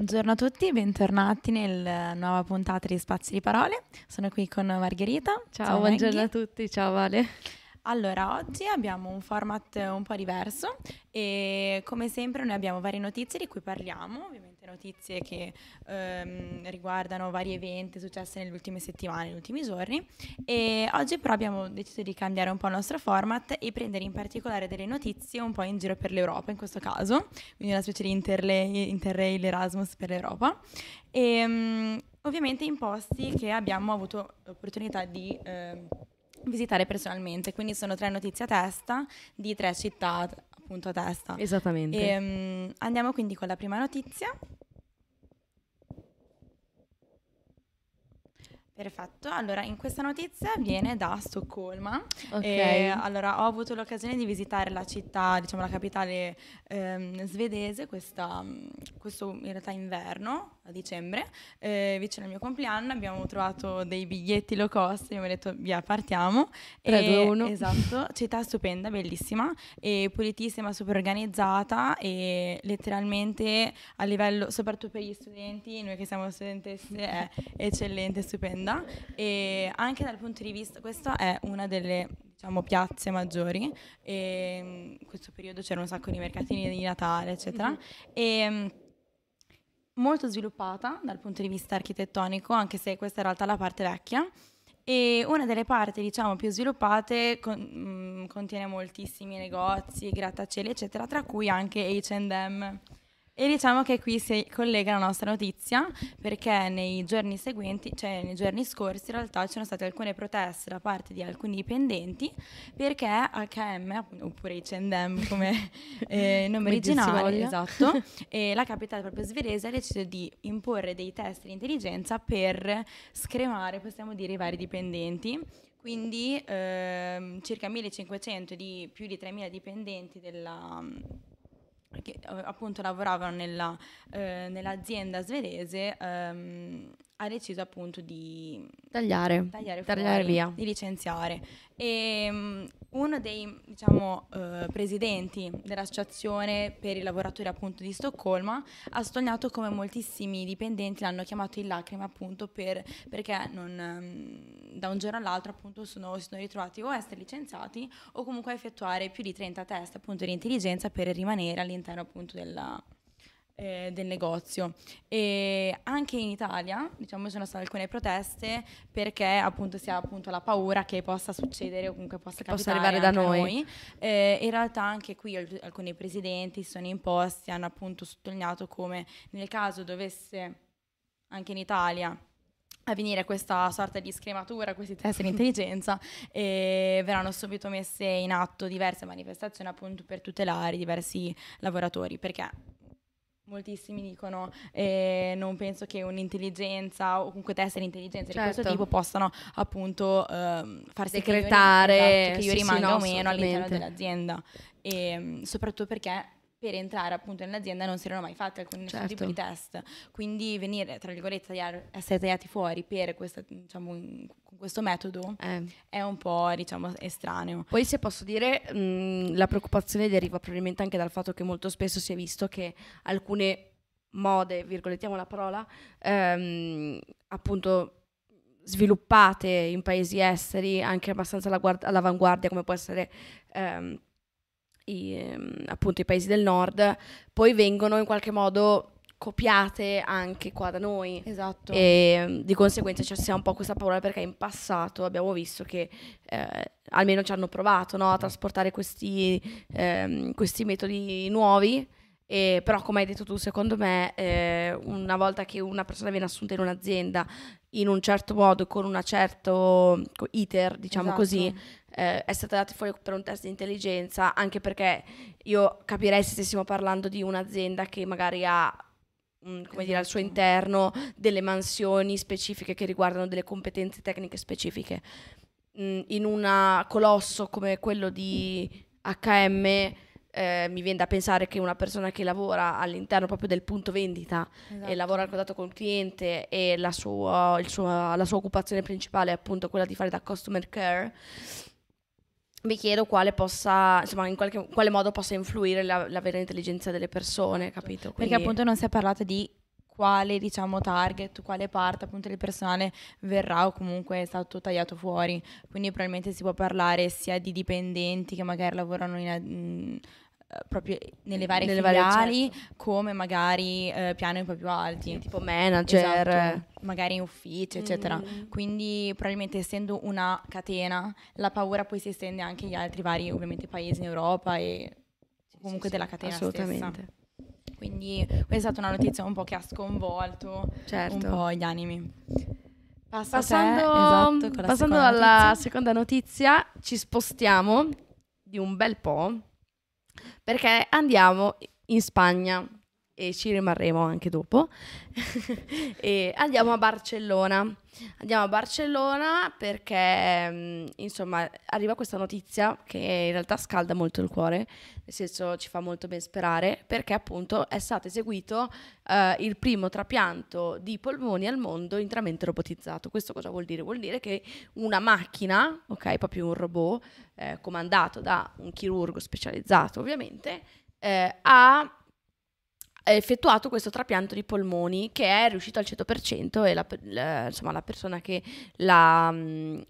Buongiorno a tutti, bentornati nella nuova puntata di Spazi di Parole. Sono qui con Margherita. Ciao, ciao buongiorno a tutti, ciao Vale. Allora, oggi abbiamo un format un po' diverso e come sempre noi abbiamo varie notizie di cui parliamo, ovviamente notizie che ehm, riguardano vari eventi successi nelle ultime settimane, negli ultimi giorni e oggi però abbiamo deciso di cambiare un po' il nostro format e prendere in particolare delle notizie un po' in giro per l'Europa in questo caso, quindi una specie di interrail, interrail Erasmus per l'Europa e um, ovviamente in posti che abbiamo avuto l'opportunità di... Eh, visitare personalmente. Quindi sono tre notizie a testa di tre città appunto a testa. Esattamente. E, um, andiamo quindi con la prima notizia. Perfetto, allora in questa notizia viene da Stoccolma. Ok. E, allora ho avuto l'occasione di visitare la città, diciamo la capitale ehm, svedese, questa, questo in realtà inverno, a dicembre, eh, vicino al mio compleanno. Abbiamo trovato dei biglietti low cost, abbiamo detto via partiamo. 3, 2, 1. Esatto, città stupenda, bellissima, e pulitissima, super organizzata e letteralmente a livello, soprattutto per gli studenti, noi che siamo studentesse, è eccellente, stupenda e anche dal punto di vista, questa è una delle diciamo, piazze maggiori e in questo periodo c'erano un sacco di mercatini di Natale eccetera mm-hmm. e molto sviluppata dal punto di vista architettonico anche se questa è in realtà la parte vecchia. E una delle parti diciamo più sviluppate con, mh, contiene moltissimi negozi, grattacieli eccetera tra cui anche H&M e diciamo che qui si collega la nostra notizia perché nei giorni seguenti, cioè nei giorni scorsi, in realtà ci sono state alcune proteste da parte di alcuni dipendenti perché H&M, oppure H&M come eh, nome originale, esatto, e la capitale proprio svedese ha deciso di imporre dei test di intelligenza per scremare, possiamo dire, i vari dipendenti. Quindi ehm, circa 1500 di più di 3000 dipendenti della che eh, appunto lavoravano nella, eh, nell'azienda svedese, ehm, ha deciso appunto di tagliare, tagliare, tagliare fuori, via, di licenziare. E um, uno dei diciamo, uh, presidenti dell'associazione per i lavoratori appunto di Stoccolma ha sottolineato come moltissimi dipendenti l'hanno chiamato in lacrime appunto per, perché non, um, da un giorno all'altro appunto sono, si sono ritrovati o a essere licenziati o comunque a effettuare più di 30 test appunto di intelligenza per rimanere all'interno appunto della, eh, del negozio. E anche in Italia, diciamo, ci sono state alcune proteste perché appunto si ha appunto la paura che possa succedere o comunque possa, possa arrivare da noi. noi. Eh, in realtà anche qui alcuni presidenti si sono imposti, hanno appunto sottolineato come nel caso dovesse anche in Italia avvenire questa sorta di scrematura, questi test di intelligenza e verranno subito messe in atto diverse manifestazioni appunto per tutelare diversi lavoratori perché moltissimi dicono eh, non penso che un'intelligenza o comunque test di intelligenza certo. di questo tipo possano appunto eh, farsi decretare che io, esatto, che io rimanga sì, no, o meno all'interno dell'azienda e mm, soprattutto perché per entrare appunto nell'azienda non si erano mai fatti alcun certo. tipo di test. Quindi venire, tra virgolette, tagliare, essere tagliati fuori per questa, diciamo, con questo metodo eh. è un po', diciamo, estraneo. Poi se posso dire, mh, la preoccupazione deriva probabilmente anche dal fatto che molto spesso si è visto che alcune mode, virgolettiamo la parola, ehm, appunto sviluppate in paesi esteri, anche abbastanza all'avanguardia, come può essere... Ehm, i, ehm, appunto i paesi del nord, poi vengono in qualche modo copiate anche qua da noi. Esatto. E ehm, di conseguenza ci sia un po' questa paura perché in passato abbiamo visto che eh, almeno ci hanno provato no, a trasportare questi, eh, questi metodi nuovi. E, però come hai detto tu, secondo me, eh, una volta che una persona viene assunta in un'azienda in un certo modo, con un certo iter, diciamo esatto. così, eh, è stata data fuori per un test di intelligenza, anche perché io capirei se stessimo parlando di un'azienda che magari ha mm, come dire, al suo esatto. interno delle mansioni specifiche che riguardano delle competenze tecniche specifiche. Mm, in un colosso come quello di HM eh, mi viene da pensare che una persona che lavora all'interno proprio del punto vendita esatto. e lavora al contatto con il cliente e la sua, sua, la sua occupazione principale è appunto quella di fare da customer care, mi chiedo quale possa, insomma, in qualche, quale modo possa influire la, la vera intelligenza delle persone, capito? Quindi... Perché appunto non si è parlato di quale diciamo target, quale parte appunto del personale verrà o comunque è stato tagliato fuori. Quindi probabilmente si può parlare sia di dipendenti che magari lavorano in, mh, proprio nelle varie nelle filiali varie, certo. come magari eh, piani un po' più alti. Sì, tipo manager. Esatto, magari in ufficio, eccetera. Mm. Quindi probabilmente essendo una catena, la paura poi si estende anche agli altri vari ovviamente paesi in Europa e comunque sì, della catena assolutamente. Stessa. Quindi questa è stata una notizia un po' che ha sconvolto certo. un po' gli animi. Passa passando, esatto, passando alla notizia. seconda notizia, ci spostiamo di un bel po' perché andiamo in Spagna e ci rimarremo anche dopo. e andiamo a Barcellona. Andiamo a Barcellona perché, mm, insomma, arriva questa notizia che in realtà scalda molto il cuore, nel senso ci fa molto ben sperare, perché appunto è stato eseguito eh, il primo trapianto di polmoni al mondo interamente robotizzato. Questo cosa vuol dire? Vuol dire che una macchina, ok, proprio un robot, eh, comandato da un chirurgo specializzato ovviamente, eh, ha effettuato questo trapianto di polmoni che è riuscito al 100% e la, la, insomma, la persona che l'ha,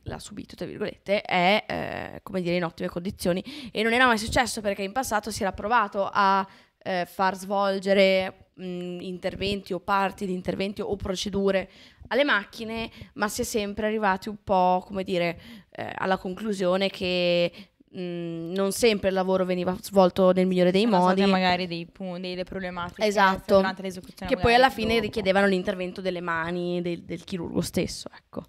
l'ha, subito, tra virgolette, è eh, come dire in ottime condizioni. E non era mai successo perché in passato si era provato a eh, far svolgere mh, interventi o parti di interventi o procedure alle macchine, ma si è sempre arrivati un po', come dire, eh, alla conclusione che Mm, non sempre il lavoro veniva svolto nel migliore dei Sono modi. magari dei punti, delle problematiche esatto, durante l'esecuzione. Che poi alla fine dopo. richiedevano l'intervento delle mani del, del chirurgo stesso. Ecco.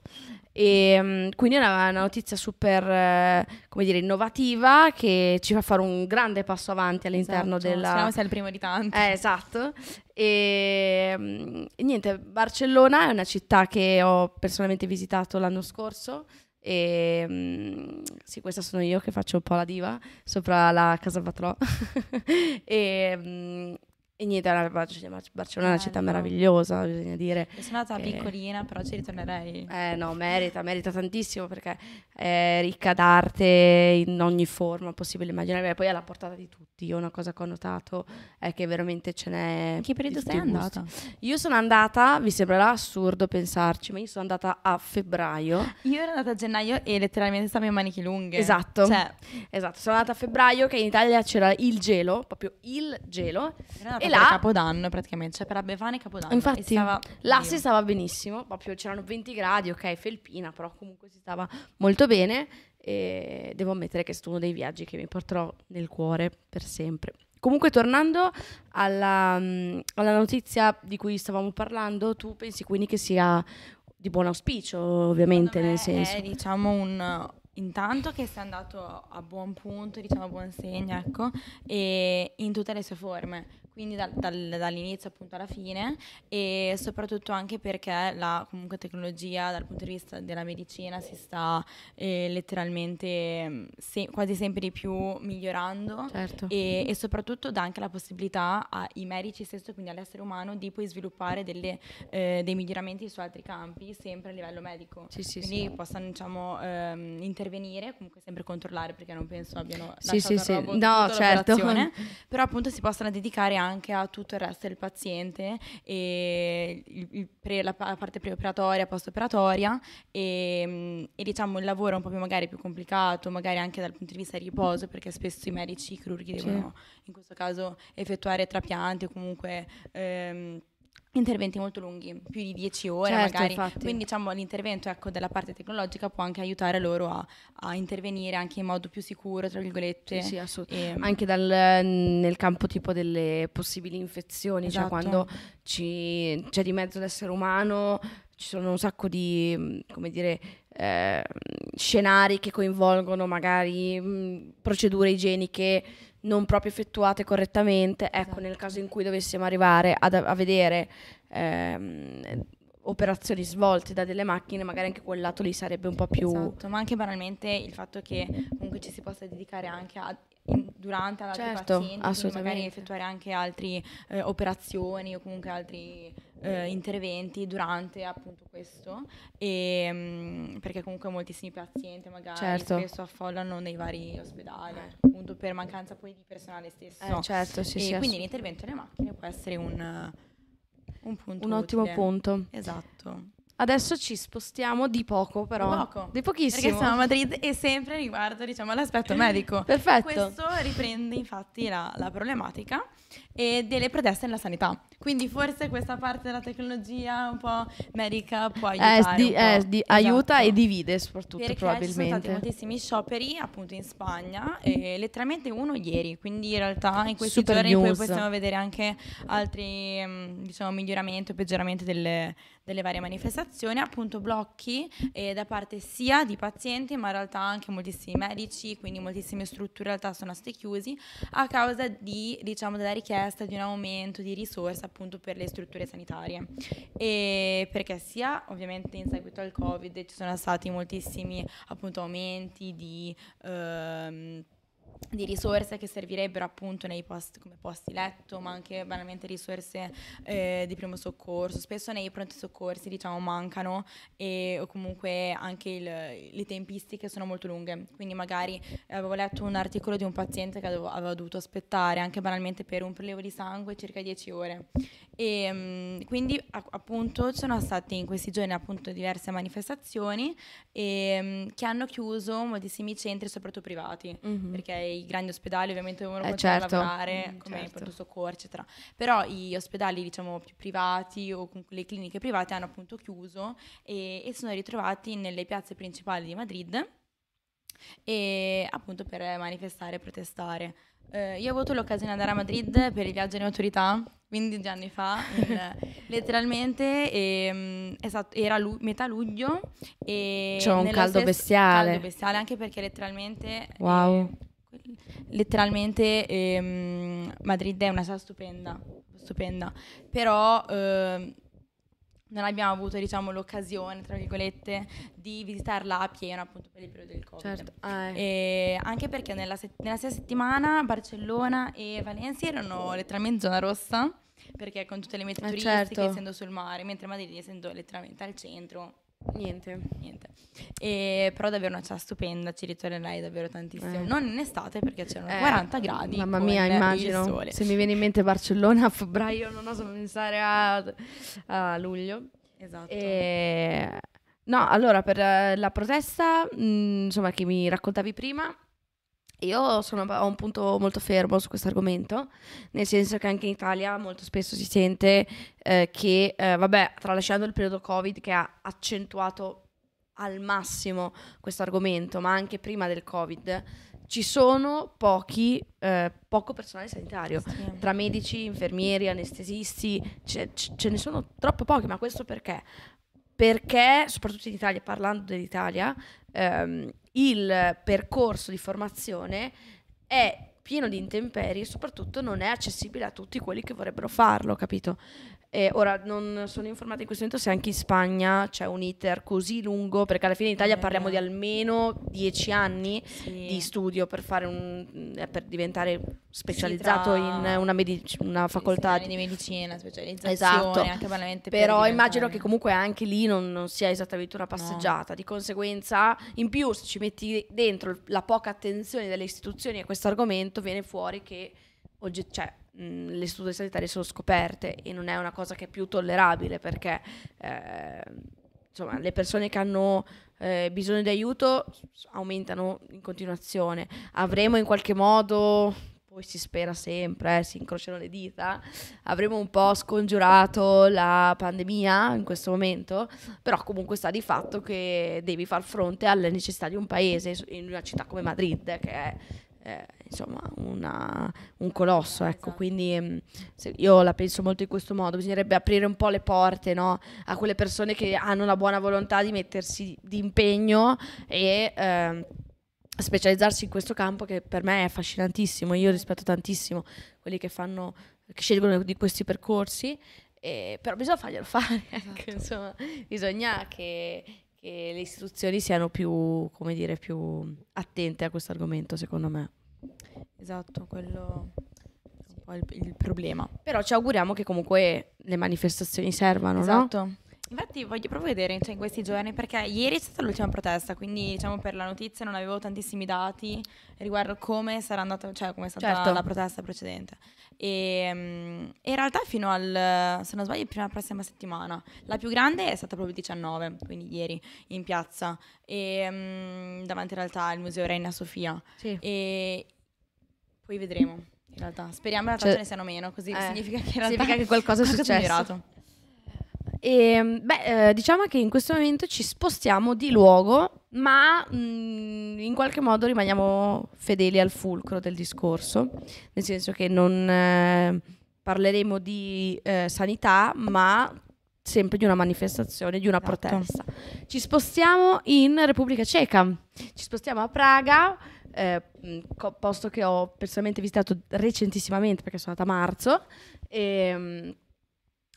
E, um, quindi è una, una, notizia super, eh, come dire, innovativa che ci fa fare un grande passo avanti all'interno esatto, della... Speriamo sia il primo di tanti. Eh, esatto. E, um, e niente, Barcellona è una città che ho personalmente visitato l'anno scorso e mm, sì, questa sono io che faccio un po' la diva sopra la casa Patrò. e, mm, e niente, Barcellona è una città meravigliosa, bisogna dire. sono andata che... piccolina, però ci ritornerei. Eh no, merita, merita tantissimo perché è ricca d'arte in ogni forma possibile immaginare. Poi è alla portata di tutti. Io una cosa che ho notato è che veramente ce n'è. Che periodo sei andata? Io sono andata, vi sembrerà assurdo pensarci, ma io sono andata a febbraio. Io ero andata a gennaio e letteralmente stavo in maniche lunghe. Esatto. Cioè. Esatto, sono andata a febbraio che in Italia c'era il gelo, proprio il gelo. Era là Capodanno praticamente, cioè per la Befana e Capodanno. Infatti, stava là si stava benissimo, proprio c'erano 20 gradi, ok, felpina, però comunque si stava molto bene e devo ammettere che è stato uno dei viaggi che mi porterò nel cuore per sempre. Comunque, tornando alla, um, alla, notizia di cui stavamo parlando, tu pensi quindi che sia di buon auspicio, ovviamente, nel senso. È diciamo un. Intanto che sia andato a buon punto, diciamo a buon segno, ecco, e in tutte le sue forme quindi dal, dal, dall'inizio appunto alla fine e soprattutto anche perché la comunque tecnologia dal punto di vista della medicina si sta eh, letteralmente mm, se, quasi sempre di più migliorando certo. e, e, soprattutto dà anche la possibilità ai medici stesso, quindi all'essere umano, di poi sviluppare delle, eh, dei miglioramenti su altri campi, sempre a livello medico. Sì, sì, quindi sì. possano diciamo, ehm, intervenire, comunque sempre controllare perché non penso abbiano sì, sì, sì. No, certo. però appunto si possano dedicare anche a tutto il resto del paziente, e il, il pre, la, la, parte preoperatoria, post-operatoria e, mm, e, diciamo il lavoro un po' più magari più complicato, magari anche dal punto di vista di riposo, perché spesso i medici, i chirurghi devono sì. in questo caso effettuare trapianti o comunque... Ehm, interventi molto lunghi, più di 10 ore certo, magari. Infatti. Quindi diciamo l'intervento ecco, della parte tecnologica può anche aiutare loro a, a, intervenire anche in modo più sicuro, tra virgolette. Sì, sì assolutamente. E, anche dal, nel campo tipo delle possibili infezioni, cioè esatto. cioè quando ci, c'è di mezzo l'essere umano, ci sono un sacco di, come dire, eh, scenari che coinvolgono magari mh, procedure igieniche non proprio effettuate correttamente. Ecco, esatto. nel caso in cui dovessimo arrivare ad, a vedere ehm, operazioni svolte da delle macchine, magari anche quel lato lì sarebbe un po' più... Esatto, ma anche banalmente il fatto che comunque ci si possa dedicare anche a durante ad altri certo, pazienti, magari effettuare anche altre eh, operazioni o comunque altri eh, interventi durante appunto questo, e, mh, mm, perché comunque moltissimi pazienti magari certo. spesso affollano nei vari ospedali, eh. appunto per mancanza poi di personale stesso. Eh, certo, sì, e sì, quindi l'intervento delle macchine può essere un un punto un ottimo utile. punto. Esatto. Adesso ci spostiamo di poco, però. Di poco. Di Perché pochissimo. siamo a Madrid e sempre riguardo diciamo, l'aspetto medico. Perfetto. Questo riprende infatti la, la problematica e delle proteste nella sanità. Quindi forse questa parte della tecnologia un po' medica può aiutare. di- un po'. eh, di- Esatto. Aiuta e divide soprattutto Perché ci sono stati probabilmente. moltissimi scioperi appunto in Spagna, e letteralmente uno ieri, quindi in realtà in questi Super giorni poi possiamo vedere anche altri mm, diciamo miglioramenti o peggioramenti delle, delle varie manifestazioni, appunto blocchi eh, da parte sia di pazienti ma in realtà anche moltissimi medici, quindi moltissime strutture in realtà sono state chiusi a causa di diciamo della richiesta di un aumento di risorse appunto per le strutture sanitarie. E perché sia ovviamente in seguito al covid ci sono stati moltissimi appunto aumenti di ehm, di risorse che servirebbero appunto nei posti come posti letto, ma anche banalmente risorse eh, di primo soccorso. Spesso nei pronti soccorsi, diciamo, mancano e o comunque anche il- le tempistiche sono molto lunghe. Quindi magari eh, avevo letto un articolo di un paziente che avevo- aveva dovuto aspettare anche banalmente per un prelievo di sangue circa 10 ore. E mm, quindi a- appunto ci sono state in questi giorni appunto diverse manifestazioni e, mm, che hanno chiuso moltissimi centri, soprattutto privati Mhm. perché i grandi ospedali ovviamente devono Eh, continuare certo. a lavorare Mm, come certo. il pronto soccorso eccetera però gli ospedali diciamo più privati o comunque le cliniche private hanno appunto chiuso e, e sono ritrovati nelle piazze principali di Madrid e appunto per manifestare e protestare Eh, io ho avuto l'occasione di andare a Madrid per il viaggio in autorità 15 anni fa in- letteralmente ehm, esatto, era lu- metà luglio e C'era un caldo bestiale. caldo bestiale anche perché letteralmente Wow. eh, letteralmente ehm, Madrid è una città stupenda, stupenda, però ehm, non abbiamo avuto diciamo l'occasione, tra virgolette, di visitarla a pieno appunto per il periodo del Covid. Certo. Ah, eh. Anche perché nella, se- nella stessa settimana Barcellona e Valencia erano letteralmente zona rossa, perché con tutte le mete Eh, turistiche, certo. essendo sul mare, mentre Madrid essendo letteralmente al centro, Niente. niente. E, però davvero una città stupenda, ci ritornerei davvero tantissimo. Eh. Non in estate perché c'erano Eh, 40 gradi. Mamma mia, immagino. Se mi viene in mente Barcellona a febbraio, non oso pensare a, a luglio. Esatto. E- No, allora per eh, la protesta, mh, insomma, che mi raccontavi prima, io sono, ho un punto molto fermo su questo argomento, nel senso che anche in Italia molto spesso si sente eh, che, eh, vabbè, tralasciando il periodo Covid che ha accentuato al massimo questo argomento, ma anche prima del Covid, ci sono pochi, eh, poco personale sanitario Sì. tra medici, infermieri, anestesisti, ce- ce ne sono troppo pochi, ma questo perché? Perché, soprattutto in Italia, parlando dell'Italia, ehm, il percorso di formazione è pieno di intemperie e soprattutto non è accessibile a tutti quelli che vorrebbero farlo, capito? E ora non sono informata in questo momento se anche in Spagna c'è un iter così lungo, perché alla fine in Italia Eh, parliamo di vero. almeno dieci anni Sì. di studio per fare un eh, per diventare specializzato tra- in una, medici- una Sì, facoltà di- di medicina, specializzazione, Esatto. anche per però diventare- immagino che comunque anche lì non, non sia esattamente una passeggiata di conseguenza in più se ci metti dentro la poca attenzione delle istituzioni a questo argomento viene fuori che oggi cioè, mh, le strutture sanitarie sono scoperte e non è una cosa che è più tollerabile perché eh, insomma le persone che hanno eh, bisogno di aiuto aumentano in continuazione. Avremo in qualche modo poi si spera sempre, eh, si incrociano le dita, avremo un po' scongiurato la pandemia in questo momento, però comunque sta di fatto che devi far fronte alle necessità di un paese, in una città come Madrid, che è eh, insomma una- un colosso, ecco, Esatto. quindi se- io la penso molto in questo modo, bisognerebbe aprire un po' le porte no, a quelle persone che hanno la buona volontà di mettersi di impegno e ehm, specializzarsi in questo campo che per me è affascinantissimo, io rispetto tantissimo quelli che fanno, che scelgono di questi percorsi, e- però bisogna farglielo fare, ecco, insomma, bisogna che, che le istituzioni siano più, come dire, più attente a questo argomento, secondo me. Esatto, quello è un po' il, il problema. Però ci auguriamo che comunque le manifestazioni servano, no? Esatto. Infatti voglio proprio vedere cioè, in questi giorni perché ieri è stata l'ultima protesta, quindi diciamo per la notizia non avevo tantissimi dati riguardo come sarà andata, cioè come è stata Certo. la protesta precedente. E mm, in realtà fino al, se non sbaglio, prima della prossima settimana. La più grande è stata proprio il 19, quindi ieri, in piazza, e, mm, davanti in realtà al Museo Reina Sofia. Sì. E poi vedremo. In realtà, speriamo realtà Cioè- ce ne siano meno, così eh, significa che significa che qualcosa è successo. migliorato. E, beh, eh, diciamo che in questo momento ci spostiamo di luogo, ma mh, in qualche modo rimaniamo fedeli al fulcro del discorso, nel senso che non eh, parleremo di eh, sanità, ma sempre di una manifestazione, di una Esatto. protesta. Ci spostiamo in Repubblica Ceca, ci spostiamo a Praga, eh, posto che ho personalmente visitato recentissimamente perché sono andata a marzo. E, mh,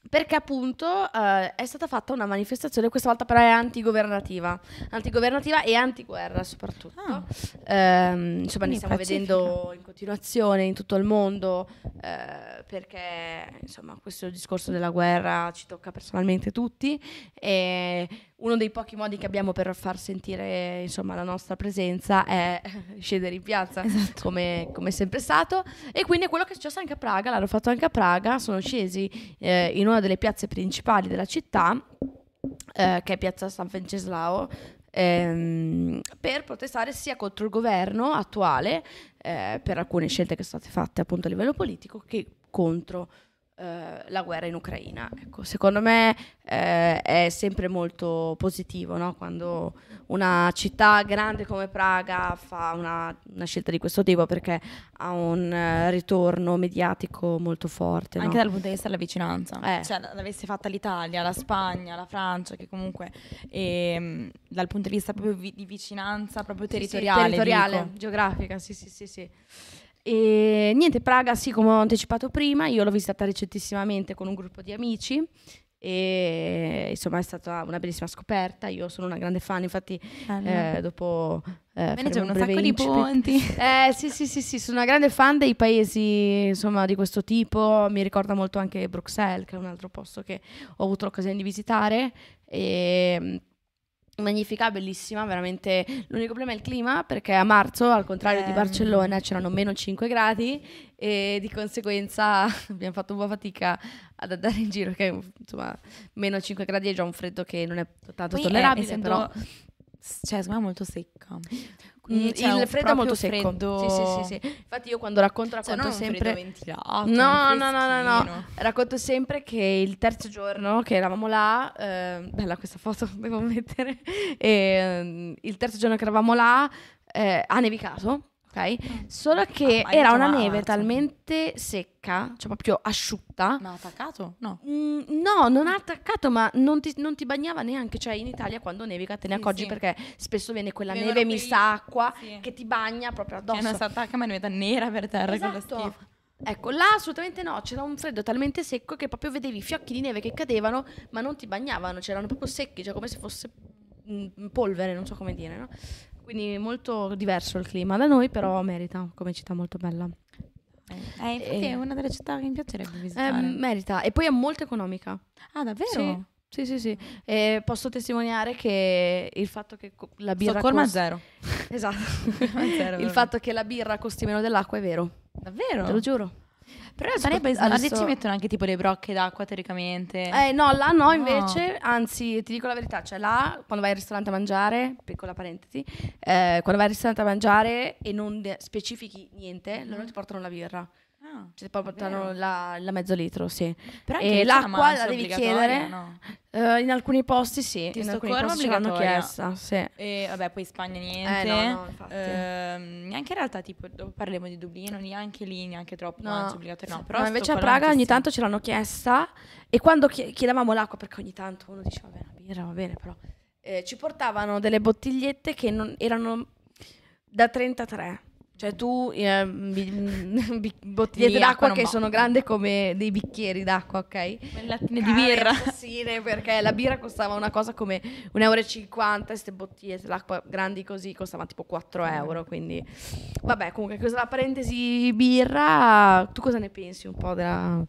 perché appunto eh, è stata fatta una manifestazione, questa volta però è antigovernativa, antigovernativa e antiguerra soprattutto. Ah. Ehm, insomma, ne stiamo pacifica. vedendo in continuazione in tutto il mondo, eh, perché insomma questo discorso della guerra ci tocca personalmente tutti e uno dei pochi modi che abbiamo per far sentire insomma la nostra presenza è scendere in piazza Esatto. come, come sempre stato e quindi è quello che è successo anche a Praga, l'hanno fatto anche a Praga, sono scesi eh, in una delle piazze principali della città, eh, che è piazza San Venceslao, ehm, per protestare sia contro il governo attuale, eh, per alcune scelte che sono state fatte appunto a livello politico, che contro eh, la guerra in Ucraina. Ecco, secondo me eh, è sempre molto positivo no? quando una città grande come Praga fa una, una scelta di questo tipo perché ha un eh, ritorno mediatico molto forte. no? Anche dal punto di vista della vicinanza, Eh. cioè l'avesse fatta l'Italia, la Spagna, la Francia, che comunque ehm, dal punto di vista proprio vi- di vicinanza, proprio Sì, sì, territoriale, territoriale, dico. geografica, sì, sì, sì, sì. E niente, Praga, sì, come ho anticipato prima, io l'ho visitata recentissimamente con un gruppo di amici e insomma è stata una bellissima scoperta. Io sono una grande fan, infatti Bello. eh, dopo eh, Me ne faremo c'è un un sacco di incipit. ponti. Eh sì, sì, sì, sì, sono una grande fan dei paesi insomma di questo tipo, mi ricorda molto anche Bruxelles, che è un altro posto che ho avuto l'occasione di visitare e mm, magnifica, bellissima, veramente l'unico problema è il clima perché a marzo, al contrario di Eh. Barcellona, c'erano meno 5 gradi e di conseguenza abbiamo fatto un po' fatica ad andare in giro, che insomma meno 5 gradi è già un freddo che non è tanto Poi è- tollerabile, essendo- però Cioè, secondo me è molto secca. Mm, c'è un il freddo è molto secco. freddo- Sì, sì, sì, sì. Infatti io quando racconto Cioè, racconto un sempre ventilato, No, no, no, no, no. Racconto sempre che il terzo giorno che eravamo là, eh, bella questa foto, devo mettere, e, ehm, il terzo giorno che eravamo là eh, ha nevicato, ok? Solo che Ah, era una marzo. neve talmente secca, cioè proprio asciutta. Ma ha attaccato? No. Mm, no, non ha attaccato, ma non ti, non ti bagnava neanche. Cioè, in Italia quando nevica te ne accorgi sì. perché spesso viene quella Vengono neve quei- mista acqua Sì. che ti bagna proprio Che non addosso. si attacca ma diventa nera per terra Esatto. schifo. Ecco, là assolutamente no, c'era un freddo talmente secco che proprio vedevi i fiocchi di neve che cadevano, ma non ti bagnavano, c'erano proprio secchi, cioè come se fosse mm, polvere, non so come dire, no? Quindi molto diverso il clima da noi, però merita come città molto bella. Eh, infatti Eh. è una delle città che mi piacerebbe Eh, visitare. merita, e poi è molto economica. ah, davvero? Sì, sì, sì. E posso testimoniare che il fatto che la birra Stoccolma costi- zero. Esatto. Zero, il fatto che la birra costi meno dell'acqua è vero, Davvero? te lo giuro. Però Spagna poi Adesso- adesso ci mettono anche tipo le brocche d'acqua teoricamente. Eh, no, là no, No. invece, anzi, ti dico la verità, cioè là, quando vai al ristorante a mangiare, piccola parentesi, eh, quando vai al ristorante a mangiare e non specifichi niente, loro ti portano la birra, Ah, cioè ti portano la, la mezzo litro, sì. Però E l'acqua la devi chiedere? no? Eh, in alcuni posti sì, Di in alcuni posti ce l'hanno chiesta, sì. E vabbè, poi Spagna niente. Eh, no, no. Ehm, neanche in realtà, tipo, parliamo di Dublino, neanche lì, neanche troppo No. mancia obbligatoria. No, però No, invece a Praga ogni tanto ce l'hanno chiesta e quando chie- chiedevamo l'acqua, perché ogni tanto uno diceva, vabbè, la birra va bene, però eh, ci portavano delle bottigliette che non, erano da 33 Cioè tu eh, bi- bi- bottigliette Di d'acqua che va. sono grandi come dei bicchieri d'acqua, ok? Lattine di birra. Sì, perché la birra costava una cosa come 1,50 euro e queste bottigliette d'acqua grandi così costavano tipo 4 euro, quindi vabbè, comunque questa è la parentesi birra, tu cosa ne pensi un po' della-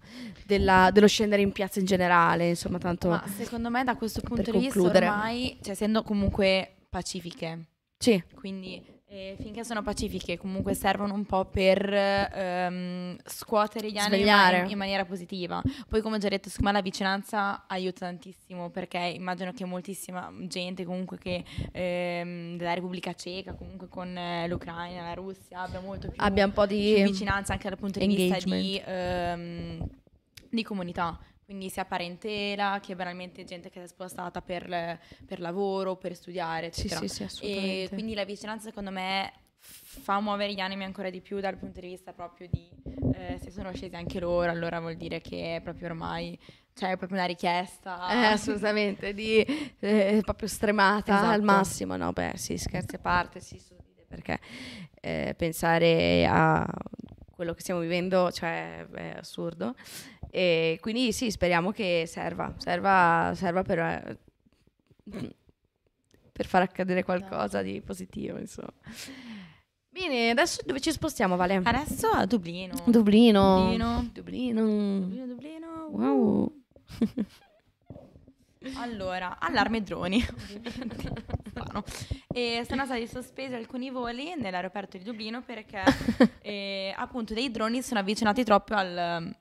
della- dello scendere in piazza in generale, insomma, tanto Ma secondo me da questo punto di vista ormai, cioè essendo comunque pacifiche, sì, quindi eh, finché sono pacifiche comunque servono un po' per ehm, scuotere gli animi in, in maniera positiva. Poi come ho già detto, secondo me la vicinanza aiuta tantissimo perché immagino che moltissima gente comunque che ehm, della Repubblica Ceca, comunque con eh, l'Ucraina, la Russia, abbia molto più abbia un po' di vicinanza anche dal punto di vista engagement. di, ehm, di comunità. Quindi sia parentela che banalmente gente che si è spostata per, per lavoro, per studiare, Sì, eccetera. sì, sì, e assolutamente. quindi la vicinanza secondo me fa muovere gli animi ancora di più dal punto di vista proprio di eh, se sono scesi anche loro, allora vuol dire che è proprio ormai c'è proprio una richiesta. Eh, assolutamente, di eh, proprio stremata Esatto. al massimo. No, beh, sì, scherzi a parte, sì, sorride, perché eh, pensare a quello che stiamo vivendo, cioè, è assurdo. E quindi sì, speriamo che serva, serva, serva per, eh, per far accadere qualcosa di positivo, insomma. Bene, adesso dove ci spostiamo, Vale? Adesso a Dublino. Dublino. Dublino. Dublino. Dublino, Dublino. Wow. Allora, allarme droni. E sono stati sospesi alcuni voli nell'aeroporto di Dublino perché eh, appunto dei droni si sono avvicinati troppo al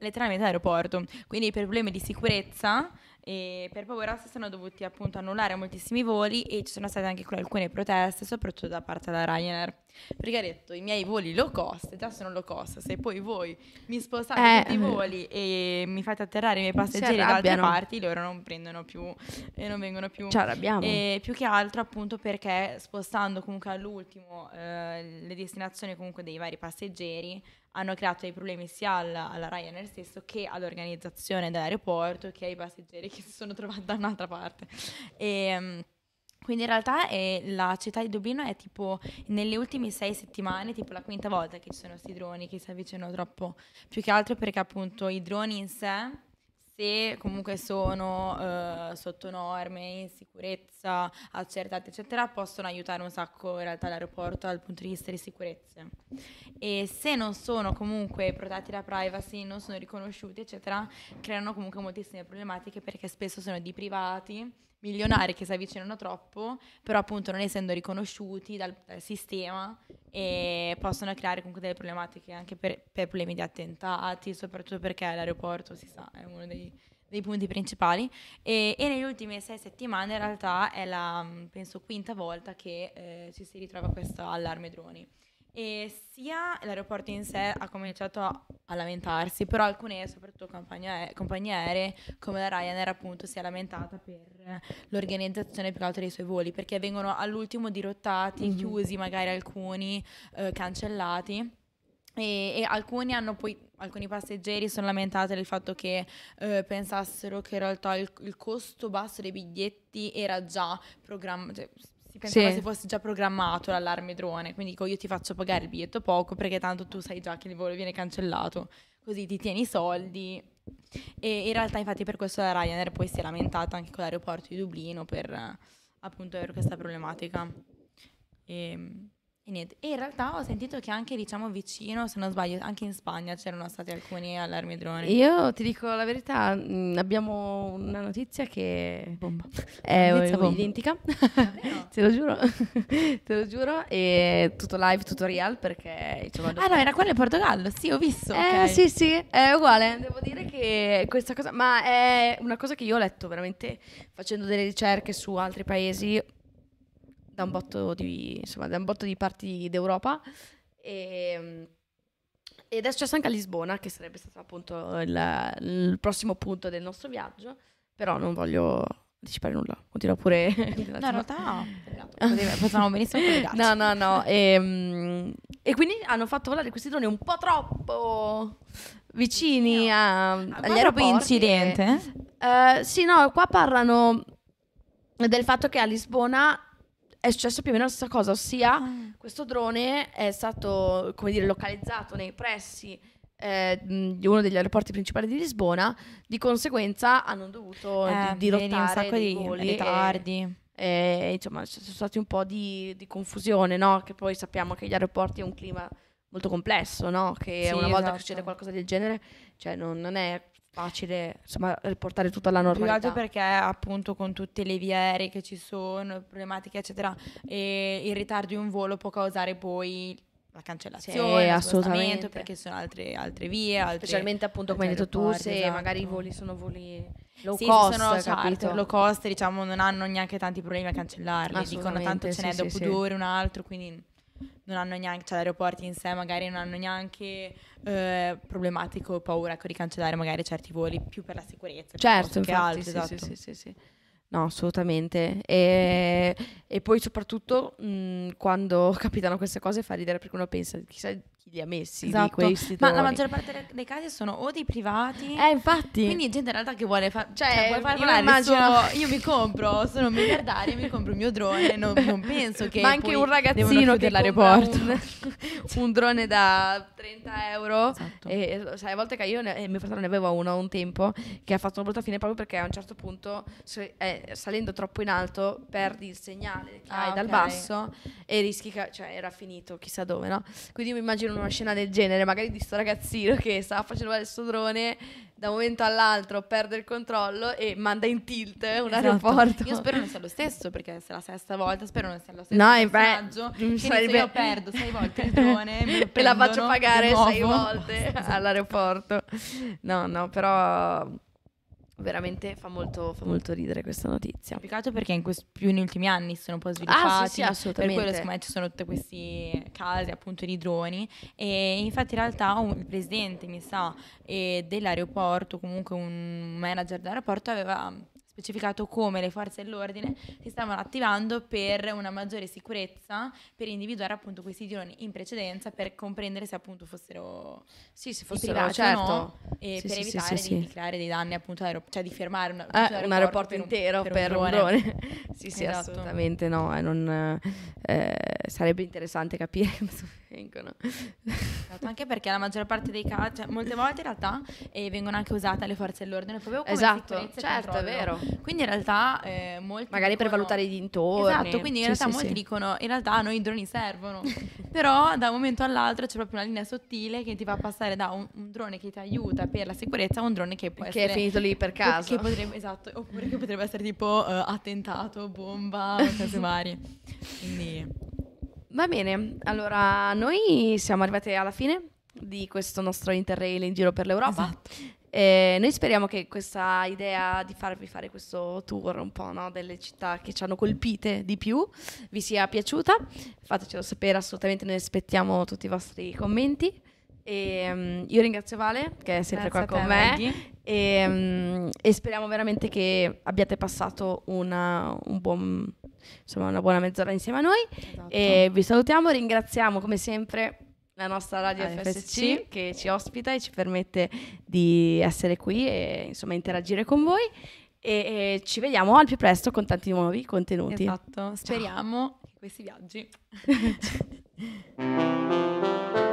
letteralmente all'aeroporto. Quindi per problemi di sicurezza e per paura si sono dovuti appunto annullare moltissimi voli e ci sono state anche alcune proteste, soprattutto da parte della Ryanair. Perché ha detto i miei voli low cost già sono low cost, se poi voi mi spostate Eh, tutti i voli e mi fate atterrare i miei passeggeri da altre parti, loro non prendono più e non vengono più. Ci arrabbiamo. E più che altro appunto perché spostando comunque all'ultimo eh, le destinazioni comunque dei vari passeggeri hanno creato dei problemi sia alla, alla Ryanair stesso che all'organizzazione dell'aeroporto che ai passeggeri che si sono trovati da un'altra parte. E, mm, quindi in realtà è- la città di Dublino è tipo nelle ultime sei settimane, tipo la quinta volta che ci sono questi droni che si avvicinano troppo, più che altro perché appunto i droni in sé, se comunque sono eh, sotto norme, in sicurezza, accertate eccetera, possono aiutare un sacco in realtà l'aeroporto dal punto di vista di sicurezza. E se non sono comunque protetti da privacy, non sono riconosciuti eccetera, creano comunque moltissime problematiche perché spesso sono di privati milionari che si avvicinano troppo, però appunto non essendo riconosciuti dal, dal sistema e possono creare comunque delle problematiche anche per, per problemi di attentati, soprattutto perché l'aeroporto, si sa, è uno dei, dei punti principali. E, e negli ultimi sei settimane in realtà è la, penso, quinta volta che eh, ci si ritrova questo allarme droni. E sia l'aeroporto in sé ha cominciato a, a lamentarsi, però alcune, soprattutto compagnie, ae- compagnie aeree, come la Ryanair, appunto, si è lamentata per l'organizzazione più che altro dei suoi voli, perché vengono all'ultimo dirottati, Mhm. chiusi magari alcuni, eh, cancellati. E, e alcuni hanno poi, alcuni passeggeri sono lamentati del fatto che eh, pensassero che in realtà il, il costo basso dei biglietti era già programmato. Cioè, si pensava Sì. si fosse già programmato l'allarme drone, quindi dico io ti faccio pagare il biglietto poco perché tanto tu sai già che il volo viene cancellato, così ti tieni i soldi. E in realtà infatti per questo la Ryanair poi si è lamentata anche con l'aeroporto di Dublino per appunto avere questa problematica. E, e niente. E in realtà ho sentito che anche diciamo vicino, se non sbaglio, anche in Spagna c'erano stati alcuni allarmi droni. Io ti dico la verità, mh, abbiamo una notizia che Bomba. è Notizia bomba. identica, te lo giuro, te lo giuro, e tutto live, tutto real perché insomma, Ah no, era quello in Portogallo, sì, ho visto. Eh ok. sì sì, è uguale, devo dire che questa cosa, ma è una cosa che io ho letto veramente facendo delle ricerche su altri paesi da un botto di, insomma, da un botto di parti d'Europa e, ed è successo anche a Lisbona, che sarebbe stato appunto il, il prossimo punto del nostro viaggio, però non voglio anticipare nulla, continua pure. No, in realtà no. Poteva- Potevamo benissimo. No, no, no. E, e quindi hanno fatto volare questi droni un po' troppo vicini a, Ah, agli aeroporti. incidente? Eh, sì, no, qua parlano del fatto che a Lisbona è successo più o meno la stessa cosa, ossia Ah. questo drone è stato, come dire, localizzato nei pressi eh, di uno degli aeroporti principali di Lisbona, di conseguenza hanno dovuto Eh, di- dirottare un sacco di voli e- ritardi. e, insomma ci sono stati un po' di, di confusione, no? Che poi sappiamo che gli aeroporti è un clima molto complesso, no? Che Sì, una volta esatto. che succede qualcosa del genere, cioè non, non è facile insomma riportare tutto alla Più che normalità. altro perché appunto con tutte le vie aeree che ci sono, problematiche eccetera, e il ritardo di un volo può causare poi la cancellazione, Sì, assolutamente. perché ci sono altre, altre vie, altre... Specialmente appunto come hai detto tu, se esatto. magari i voli sono voli low sì, cost, sono charter, low cost, diciamo, non hanno neanche tanti problemi a cancellarli. Dicono tanto ce n'è sì, dopo sì, due ore un altro, quindi non hanno neanche, cioè gli aeroporti in sé magari non hanno neanche eh, problematico o paura ecco, di cancellare magari certi voli più per la sicurezza Certo, infatti, altro, sì, esatto. sì, sì, sì, sì. No, assolutamente. E, e poi soprattutto mh, quando capitano queste cose fa ridere perché uno pensa chissà chi li ha messi di Esatto. questi Ma la maggior parte de- dei casi sono o dei privati Eh, infatti. Quindi gente in realtà che vuole fare, Cioè, cioè, vuole io immagino- suo- io mi compro, sono miliardaria, mi compro il mio drone, non, non penso che Ma anche un ragazzino che l'aeroporto. un, un drone da 30 euro Esatto. e sai a volte che io ne, eh, mio fratello ne aveva uno un tempo che ha fatto una brutta fine proprio perché a un certo punto se- eh, salendo troppo in alto perdi il segnale che Ah, hai dal ok. basso e rischi che cioè era finito chissà dove no quindi io mi immagino una scena del genere magari di sto ragazzino che stava facendo il suo drone da un momento all'altro perde il controllo e manda in tilt un Esatto. aeroporto Io spero non sia lo stesso, perché se è la sesta volta spero non sia lo stesso No, e beh, personaggio. che inizio sarebbe- io perdo sei volte il drone, lo Te la faccio pagare sei volte Esatto. all'aeroporto. No, no, però veramente fa molto, fa molto ridere questa notizia. Altro perché in quest- più negli ultimi anni si sono un po' sviluppati. Ah, sì, sì, Per assolutamente. quello secondo me ci sono tutti questi casi appunto di droni e infatti in realtà un- il presidente mi sa e dell'aeroporto, comunque un manager dell'aeroporto aveva specificato come le forze dell'ordine si stavano attivando per una maggiore sicurezza, per individuare appunto questi droni in precedenza, per comprendere se appunto fossero Sì, se fossero, privati certo. no, e Sì, per sì, evitare sì, di, creare dei danni appunto all'aeroporto, cioè di fermare una- Eh, tutto un aeroporto per intero per, per un drone. sì, sì, Esatto. assolutamente no. non, eh, sarebbe interessante capire come vengono. Esatto, anche perché la maggior parte dei casi, cioè, molte volte in realtà eh, vengono anche usate le forze dell'ordine proprio come Esatto, sicurezza certo, è vero. Quindi in realtà eh, molti Magari per dicono- valutare i dintorni. Esatto, quindi in Sì, realtà sì, molti sì. dicono in realtà a noi i droni servono. Però da un momento all'altro c'è proprio una linea sottile che ti fa passare da un, un drone che ti aiuta per la sicurezza a un drone che può che essere è finito lì per che- caso. Che potrebbe, esatto, oppure che potrebbe essere tipo eh, attentato, bomba, cose varie. Quindi Va bene, allora noi siamo arrivati alla fine di questo nostro interrail in giro per l'Europa. Esatto. E noi speriamo che questa idea di farvi fare questo tour un po' no, delle città che ci hanno colpite di più vi sia piaciuta. Fatecelo sapere, assolutamente ne aspettiamo tutti i vostri commenti. E, mm, io ringrazio Vale che è sempre Grazie qua con me e, mm, e speriamo veramente che abbiate passato una, un buon, insomma, una buona mezz'ora insieme a noi. Esatto. E vi salutiamo, ringraziamo come sempre la nostra radio Radio FSC, FSC. che ci ospita e ci permette di essere qui e insomma interagire con voi e, e ci vediamo al più presto con tanti nuovi contenuti. Esatto, speriamo che questi viaggi